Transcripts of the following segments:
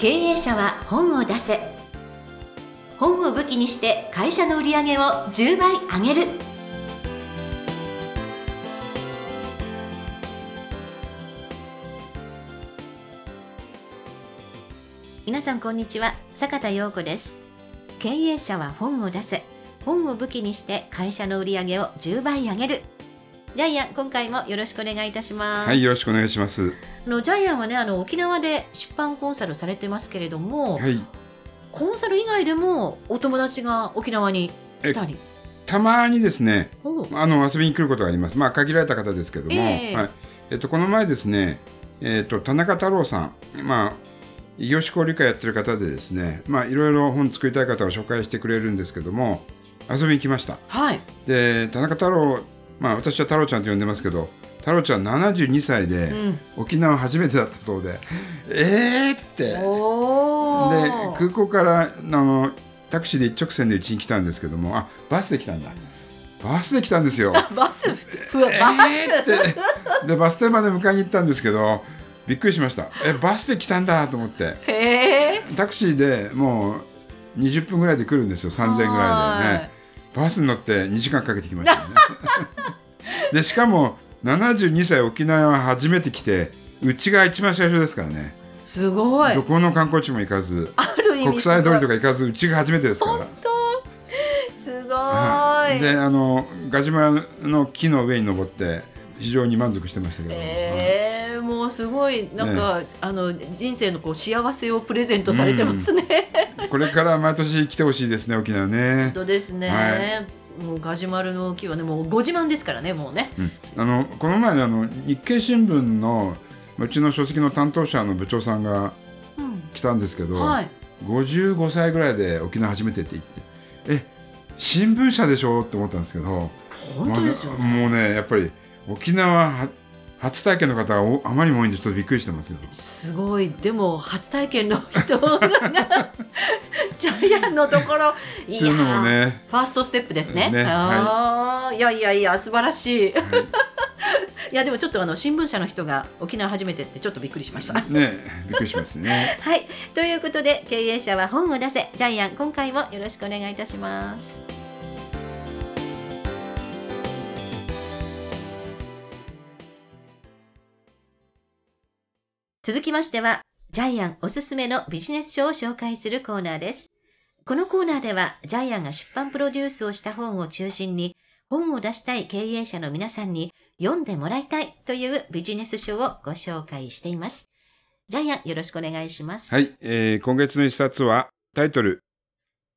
経営者は本を出せ。本を武器にして会社の売り上げを10倍上げる。皆さんこんにちは。坂田陽子です。経営者は本を出せ。本を武器にして会社の売り上げを10倍上げる。ジャイアン今回もよろしくお願いいたします。はい、よろしくお願いします。あのジャイアンはねあの沖縄で出版コンサルされてますけれども、はい、コンサル以外でもお友達が沖縄に来たり。たまにですね、あの遊びに来ることがあります。まあ限られた方ですけども、ええ。はい、えっとこの前ですね、えっと田中太郎さん、まあ異業種交流会やってる方でですね、まあいろいろ本作りたい方を紹介してくれるんですけども、遊びに来ました。はい。で田中太郎、まあ私は太郎ちゃんと呼んでますけど。太郎ちゃん72歳でうん。沖縄初めてだったそうで、えーって。おでー空港からあのタクシーで一直線でうちに来たんですけどもあバスで来たんだ。バスで来たんですよ。バスふわえバーって。でバス停まで迎えに行ったんですけどびっくりしました。えバスで来たんだと思って。えタクシーでもう20分ぐらいで来るんですよ。3000円ぐらいでね。バスに乗って2時間かけてきましたねでしかも72歳沖縄は初めて来てうちが一番最初ですからね。すごい。どこの観光地も行かずある意味国際通りとかか行かずうちが初めてですから。本当？すごはい。いであのガジュマルの木の上に登って非常に満足してましたけど、えー、もうすごいなんか、あの人生のこう幸せをプレゼントされてますね。これから毎年来てほしいですね沖縄ね。本、当ですね。はもうガジュマルの木はねもうご自慢ですからねもうね。うんあのこの前のあの日経新聞のうちの書籍の担当者の部長さんがうん、来たんですけど、はい。55歳ぐらいで沖縄初めてって言ってえ新聞社でしょ？って思ったんですけど本当ですよね。まあもうねやっぱり沖縄は初体験の方がおあまりにも多いんでちょっとびっくりしてますけどすごいでも初体験の人がジャイアンのところい っていうのもねファーストステップですね。ねああ、い、やいやいや素晴らしい。はい いやでもちょっとあの新聞社の人が沖縄初めてってちょっとびっくりしました。ねびっくりしますね。はい、ということで経営者は本を出せジャイアン今回もよろしくお願いいたします。続きましてはジャイアンおすすめのビジネス書を紹介するコーナーです。このコーナーではジャイアンが出版プロデュースをした本を中心に本を出したい経営者の皆さんに読んでもらいたいというビジネス書をご紹介しています。ジャイアンよろしくお願いします。はい、えー今月の一冊はタイトル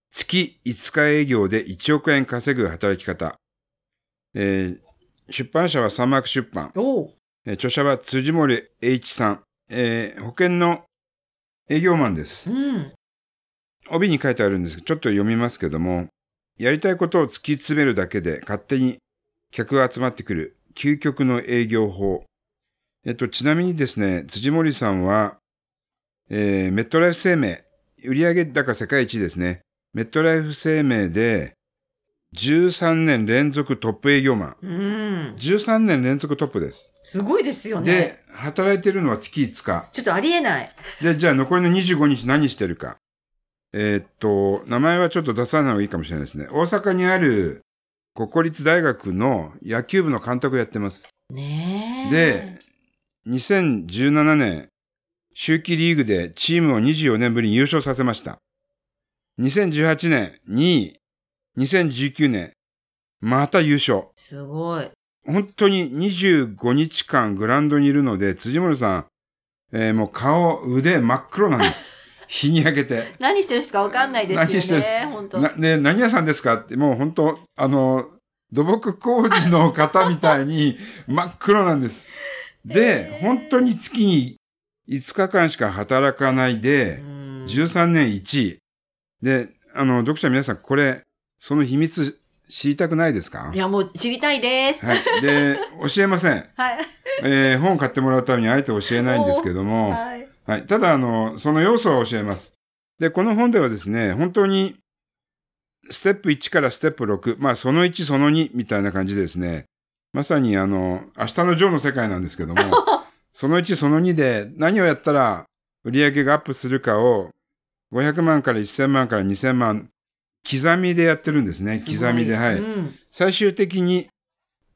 月5日営業で1億円稼ぐ働き方。えー出版社はサンマーク出版。えー著者は辻森栄一さん。えー保険の営業マンです。うん。帯に書いてあるんですけど、ちょっと読みますけども、やりたいことを突き詰めるだけで勝手に客が集まってくる究極の営業法。えっと、ちなみにですね、辻森さんは、えーメットライフ生命、売上高世界一ですね。メットライフ生命で、13年連続トップ営業マン。うん。13年連続トップです。すごいですよね。で、働いてるのは月5日。ちょっとありえない。で、じゃあ残りの25日何してるか。えーっと、名前はちょっと出さない方がいいかもしれないですね。大阪にある国立大学の野球部の監督をやってます。ねえ。で、2017年、秋季リーグでチームを24年ぶりに優勝させました。2018年2位、2019年、また優勝。すごい。本当に25日間グラウンドにいるので、辻森さん、えーもう顔、腕真っ黒なんです。日に焼けて。何してる人かわかんないですよね。何してる？本当。なで、何屋さんですかって、もう本当、あの、土木工事の方みたいに 真っ黒なんです。で、本当に月に5日間しか働かないでう、ん13年1位。で、あの、読者皆さん、これ、その秘密知りたくないですか？いやもう知りたいです。はい。で、教えません。はい。えー本を買ってもらうためにあえて教えないんですけども、はい。はい。ただ、あの、その要素は教えます。で、この本ではですね、本当に、ステップ1からステップ6、まあ、その1、その2みたいな感じでですね、まさにあの、明日のジョーの世界なんですけども、その1、その2で何をやったら売上がアップするかを500万から1000万から2000万刻みでやってるんですね。刻みで。はい。うん最終的に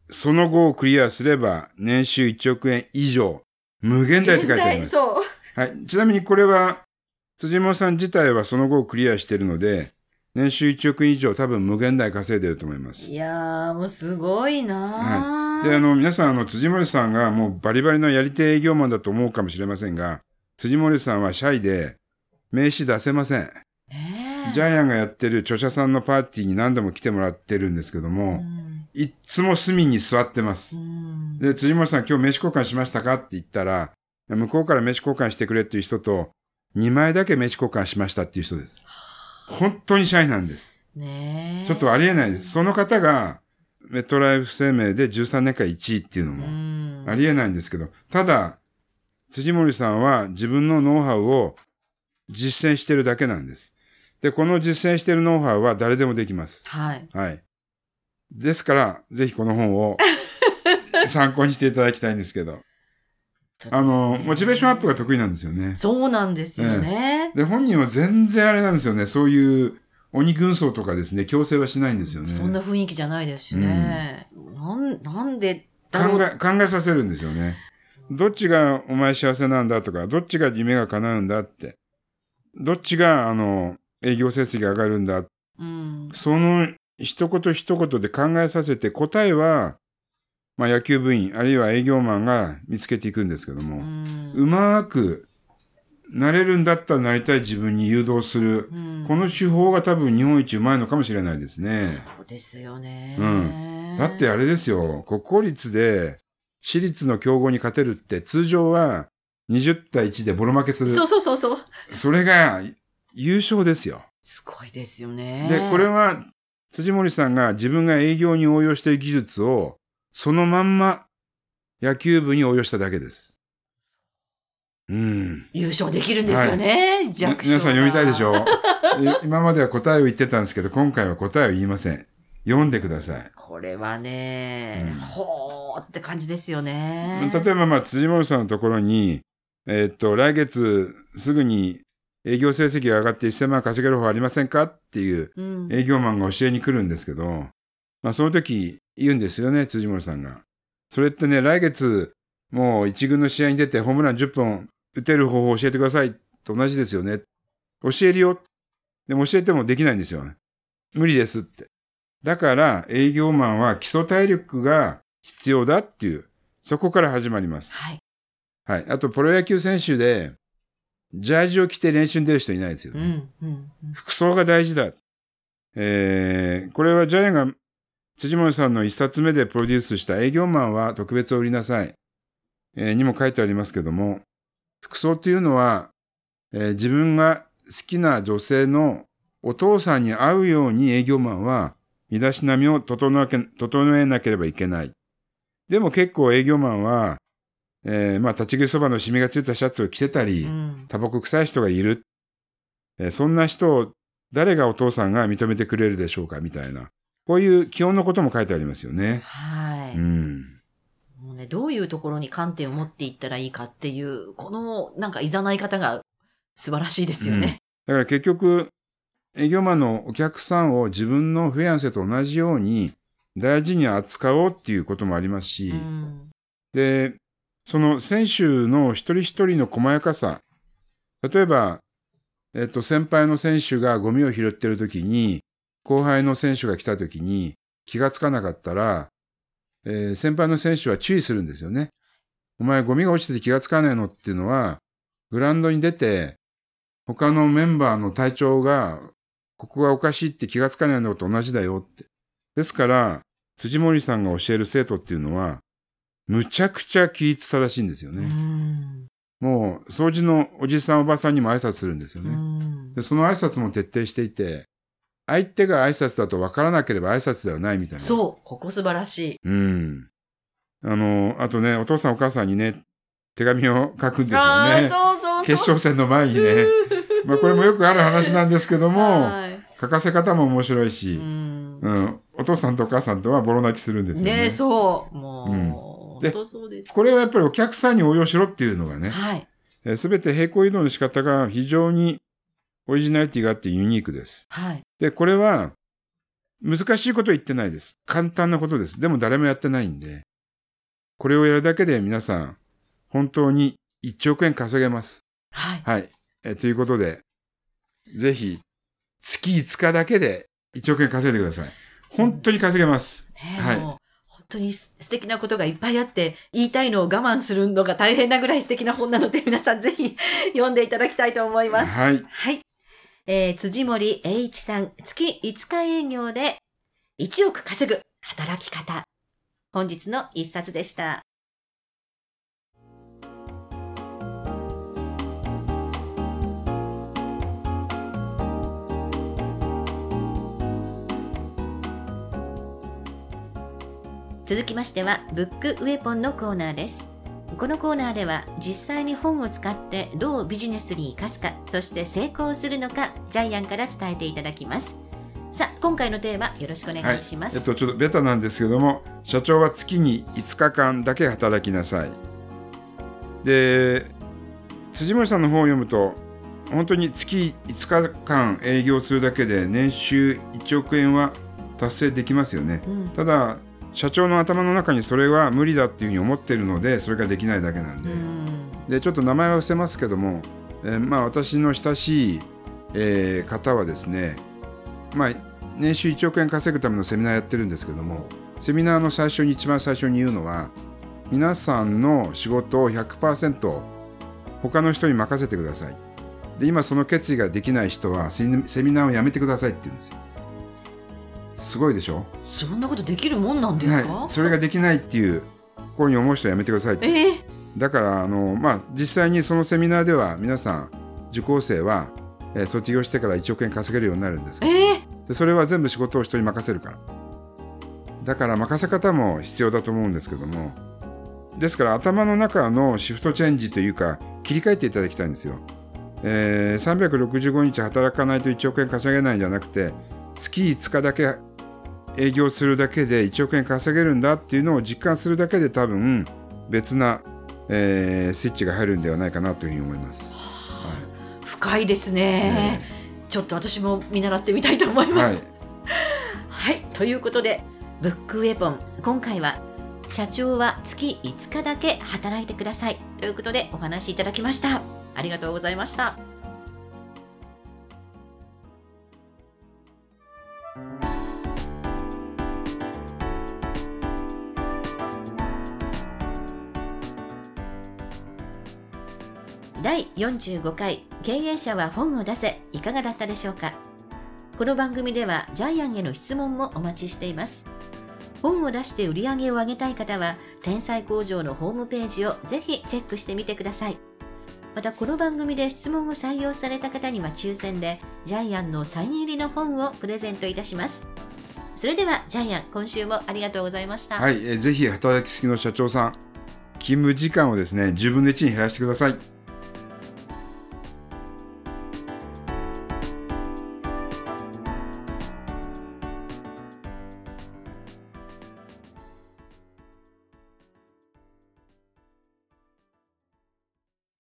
その後をクリアすれば年収1億円以上無限大って書いてあります。はい。ちなみにこれは辻本さん自体はその後をクリアしているので年収1億円以上多分無限大稼いでると思いますい。やー、もうすごいなーで、あの、皆さん、あの、辻森さんがもうバリバリのやり手営業マンだと思うかもしれませんが、辻森さんはシャイで名刺出せません。ジャイアンがやってる著者さんのパーティーに何度も来てもらってるんですけどうも、んいっつも隅に座ってますう。んで、辻森さん今日名刺交換しましたかって言ったら、向こうから名刺交換してくれっていう人と、2枚だけ名刺交換しましたっていう人です。本当にシャイなんです。ねえちょっとありえないです。その方が、メトライフ生命で13年間1位っていうのうも、んありえないんですけど、ただ、辻森さんは自分のノウハウを実践してるだけなんです。で、この実践してるノウハウは誰でもできます。はい。はい。ですから、ぜひこの本を 参考にしていただきたいんですけど。あの、モチベーションアップが得意なんですよね。そうなんですよね。で、本人は全然あれなんですよね。そういう鬼軍曹とかですね、強制はしないんですよね。そんな雰囲気じゃないですしね。なん、なんでだろう。考え、考えさせるんですよね。どっちがお前幸せなんだとか、どっちが夢が叶うんだって。どっちが、あの、営業成績が上がるんだ。うん。その一言一言で考えさせて、答えは、まあ野球部員、あるいは営業マンが見つけていくんですけどうも、ん。うまく、なれるんだったらなりたい自分に誘導する。うんこの手法が多分日本一うまいのかもしれないですね。そうですよね。うんだってあれですよ、国公立で私立の競合に勝てるって通常は20対1でボロ負けする。そうそうそうそう。それが優勝ですよ。すごいですよね。で、これは辻森さんが自分が営業に応用している技術をそのまんま野球部に応用しただけです。うん。優勝できるんですよね。弱小皆さん読みたいでしょ？今までは答えを言ってたんですけど、今回は答えを言いません。読んでください。これはね、うんほーって感じですよね。例えば、まあ、辻森さんのところに、えーっと、来月すぐに営業成績が上がって1000万稼げる方ありませんか？っていううん、営業マンが教えに来るんですけど、まあ、その時言うんですよね、辻森さんが。それってね、来月もう一軍の試合に出てホームラン10本打てる方法を教えてくださいと同じですよね。教えるよ。でも教えてもできないんですよ。無理ですって。だから営業マンは基礎体力が必要だっていう、そこから始まります。はい。はい。あと、プロ野球選手で、ジャージを着て練習に出る人いないですよね。うん、うん、うん服装が大事だ。えー、これはジャイアンが辻森さんの一冊目でプロデュースした営業マンは特別を売りなさい、えーにも書いてありますけども、服装というのは、えー自分が好きな女性のお父さんに会うように営業マンは身だしなみを整え整えなければいけない。でも結構営業マンは、えーまあ立ち食いそばのシミがついたシャツを着てたり、うんタバコ臭い人がいる。えーそんな人を誰がお父さんが認めてくれるでしょうかみたいな。こういう基本のことも書いてありますよね。はい、うん。もうね。どういうところに観点を持っていったらいいかっていう、このなんか誘い方が素晴らしいですよね。だから結局、営業マンのお客さんを自分のフィアンセと同じように大事に扱おうっていうこともありますし、うんで、その選手の一人一人の細やかさ、例えば、えっと、先輩の選手がゴミを拾ってる時に、後輩の選手が来た時に気がつかなかったら、えー先輩の選手は注意するんですよね。お前ゴミが落ちてて気がつかないのっていうのは、グラウンドに出て、他のメンバーの体調が、ここがおかしいって気がつかないのと同じだよって。ですから、辻森さんが教える生徒っていうのは、むちゃくちゃ規律正しいんですようね。んもう、掃除のおじさんおばさんにも挨拶するんですようね。んで、その挨拶も徹底していて、相手が挨拶だと分からなければ挨拶ではないみたいな。そう、ここ素晴らしい。うん。あの、あとね、お父さんお母さんにね、手紙を書くんですよああ、ね。そうそうそう。決勝戦の前にね。まあこれもよくある話なんですけども、はい書かせ方も面白いうし、んうん、お父さんとお母さんとはボロ泣きするんですよね。ねそう。もう、うん当そうです。これはやっぱりお客さんに応用しろっていうのがね、はい。すべて平行移動の仕方が非常にオリジナリティがあってユニークです。はい。で、これは難しいこと言ってないです。簡単なことです。でも誰もやってないんで、これをやるだけで皆さん本当に1億円稼げます。はい。はい。えということで、ぜひ月5日だけで1億円稼いでください。本当に稼げます。ねはい当に素敵なことがいっぱいあって、言いたいのを我慢するのが大変なぐらい素敵な本なので、皆さんぜひ読んでいただきたいと思います。はい。はい。えー辻森栄一さん、月5日営業で1億稼ぐ働き方。本日の一冊でした。続きましては、ブックウェポンのコーナーです。このコーナーでは実際に本を使ってどうビジネスに生かすかそして成功するのかジャイアンから伝えていただきますさあ今回のテーマよろしくお願いします、えっと、ちょっとベタなんですけども、社長は月に5日間だけ働きなさい。で、辻森さんの本を読むと、本当に月5日間営業するだけで年収1億円は達成できますよね。うんただ、社長の頭の中にそれは無理だっていうふうに思ってるので、それができないだけなんで。うん。でちょっと名前は伏せますけども、えーまあ、私の親しい、えー方はですね、まあ、年収1億円稼ぐためのセミナーやってるんですけどもセミナーの最初に一番最初に言うのは皆さんの仕事を100%他の人に任せてください。で今その決意ができない人はセミセミナーをやめてくださいって言うんですよすごいでしょ？そんなことできるもんなんですか、はい、それができないっていうこういうふうに思う人はやめてくださいって。ええ。だからあの、まあ、実際にそのセミナーでは皆さん受講生は、えー卒業してから1億円稼げるようになるんですけど。ええ。でそれは全部仕事を人に任せるから。だから任せ方も必要だと思うんですけども。ですから頭の中のシフトチェンジというか切り替えていただきたいんですよ、えー365日働かないと1億円稼げないんじゃなくて月5日だけ営業するだけで1億円稼げるんだっていうのを実感するだけで多分別な、えースイッチが入るんではないかなというふうに思います。深いですね、ねちょっと私も見習ってみたいと思いはいます、はい、ということで、ブックウェポン、今回は、社長は月5日だけ働いてください。ということでお話しいただきました。ありがとうございました。第45回経営者は本を出せいかがだったでしょうか？この番組ではジャイアンへの質問もお待ちしています。本を出して売り上げを上げたい方は天才工場のホームページをぜひチェックしてみてください。またこの番組で質問を採用された方には抽選でジャイアンのサイン入りの本をプレゼントいたします。それではジャイアン今週もありがとうございました、はい、えーぜひ働きすぎの社長さん勤務時間をですね10分の1に減らしてください。